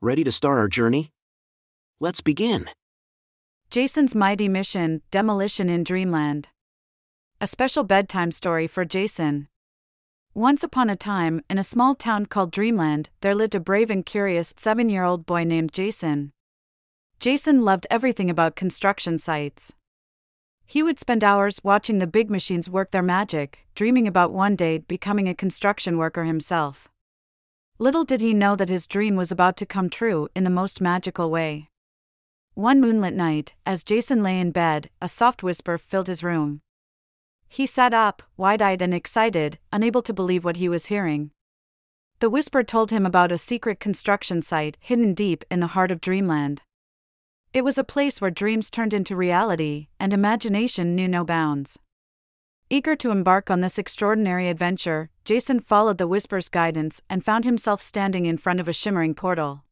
Ready to start our journey? Let's begin. Jason's Mighty Mission Demolition in Dreamland. A special bedtime story for Jason. Once upon a time, in a small town called Dreamland, there lived a brave and curious seven year old boy named Jason. Jason loved everything about construction sites. He would spend hours watching the big machines work their magic, dreaming about one day becoming a construction worker himself. Little did he know that his dream was about to come true in the most magical way. One moonlit night, as Jason lay in bed, a soft whisper filled his room. He sat up, wide eyed and excited, unable to believe what he was hearing. The whisper told him about a secret construction site hidden deep in the heart of Dreamland. It was a place where dreams turned into reality, and imagination knew no bounds. Eager to embark on this extraordinary adventure, Jason followed the whisper's guidance and found himself standing in front of a shimmering portal.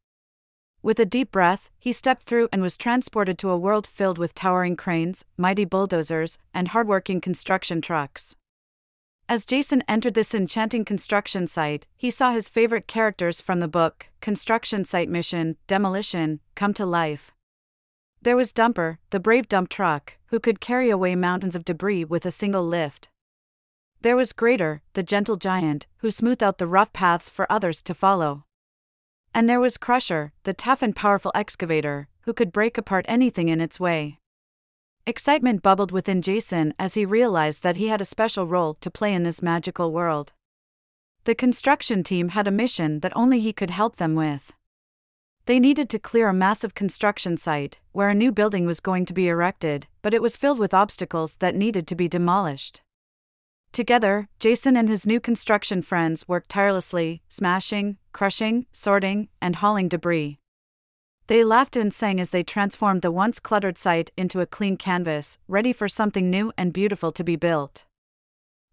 With a deep breath, he stepped through and was transported to a world filled with towering cranes, mighty bulldozers, and hardworking construction trucks. As Jason entered this enchanting construction site, he saw his favorite characters from the book, Construction Site Mission Demolition, come to life. There was Dumper, the brave dump truck, who could carry away mountains of debris with a single lift. There was Grader, the gentle giant, who smoothed out the rough paths for others to follow. And there was Crusher, the tough and powerful excavator, who could break apart anything in its way. Excitement bubbled within Jason as he realized that he had a special role to play in this magical world. The construction team had a mission that only he could help them with. They needed to clear a massive construction site, where a new building was going to be erected, but it was filled with obstacles that needed to be demolished. Together, Jason and his new construction friends worked tirelessly, smashing, crushing, sorting, and hauling debris. They laughed and sang as they transformed the once cluttered site into a clean canvas, ready for something new and beautiful to be built.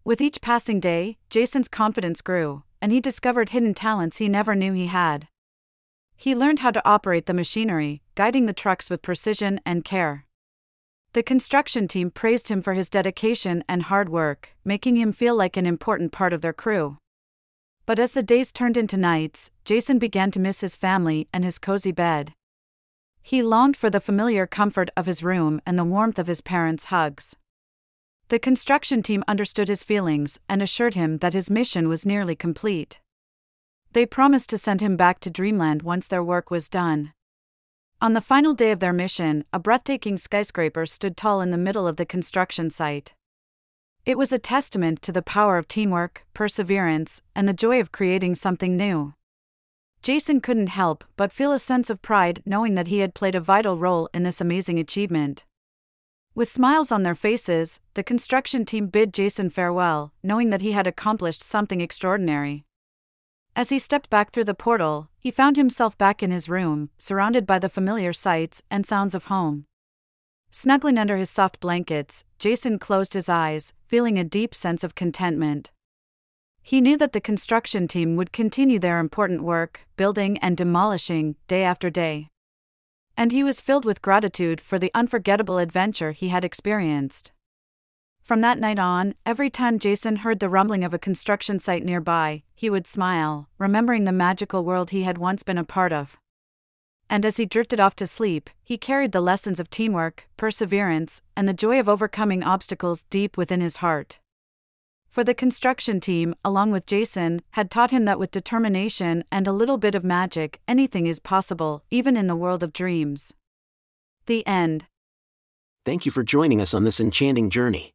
With each passing day, Jason's confidence grew, and he discovered hidden talents he never knew he had. He learned how to operate the machinery, guiding the trucks with precision and care. The construction team praised him for his dedication and hard work, making him feel like an important part of their crew. But as the days turned into nights, Jason began to miss his family and his cozy bed. He longed for the familiar comfort of his room and the warmth of his parents' hugs. The construction team understood his feelings and assured him that his mission was nearly complete. They promised to send him back to Dreamland once their work was done. On the final day of their mission, a breathtaking skyscraper stood tall in the middle of the construction site. It was a testament to the power of teamwork, perseverance, and the joy of creating something new. Jason couldn't help but feel a sense of pride knowing that he had played a vital role in this amazing achievement. With smiles on their faces, the construction team bid Jason farewell, knowing that he had accomplished something extraordinary. As he stepped back through the portal, he found himself back in his room, surrounded by the familiar sights and sounds of home. Snuggling under his soft blankets, Jason closed his eyes, feeling a deep sense of contentment. He knew that the construction team would continue their important work, building and demolishing, day after day. And he was filled with gratitude for the unforgettable adventure he had experienced. From that night on, every time Jason heard the rumbling of a construction site nearby, he would smile, remembering the magical world he had once been a part of. And as he drifted off to sleep, he carried the lessons of teamwork, perseverance, and the joy of overcoming obstacles deep within his heart. For the construction team, along with Jason, had taught him that with determination and a little bit of magic, anything is possible, even in the world of dreams. The end. Thank you for joining us on this enchanting journey.